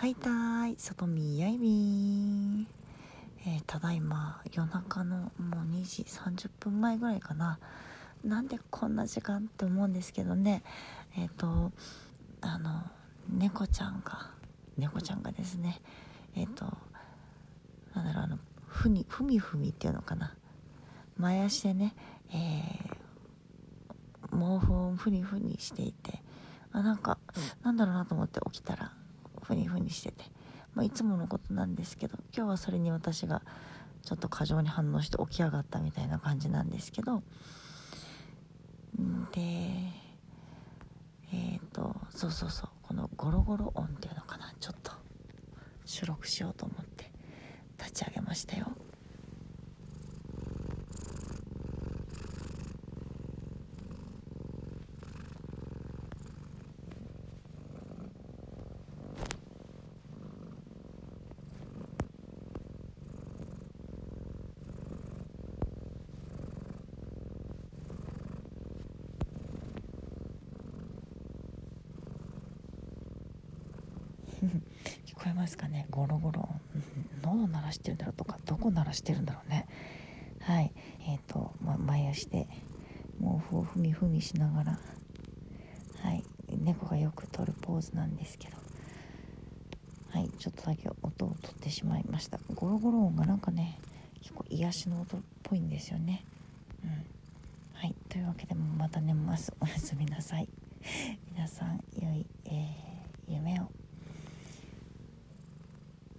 はいたーい外見やいみー、えー、ただいま夜中のもう2時30分前ぐらいかな。なんでこんな時間って思うんですけどね。えっ、ー、とあの猫ちゃんが猫ちゃんがですね。えっ、ー、となんだろうあのふみふみふみっていうのかな。前足でね、えー、毛布をふにふにしていてあなんかなんだろうなと思って起きたらふにふにしてて、まあ、いつものことなんですけど今日はそれに私がちょっと過剰に反応して起き上がったみたいな感じなんですけど。でえっ、ー、とそうそうそうこのゴロゴロ音っていうのかな。ちょっと収録しようと思って立ち上げましたよ。聞こえますかね？ゴロゴロ。喉鳴らしてるんだろうとかどこ鳴らしてるんだろうね？はい。えっ、ー、と、ま、前足で毛布をふみふみしながらはい。猫がよく撮るポーズなんですけど。はい。ちょっとだけ音を取ってしまいました。ゴロゴロ音がなんかね結構癒しの音っぽいんですよね。うん。はい。というわけでまた寝ますおやすみなさい。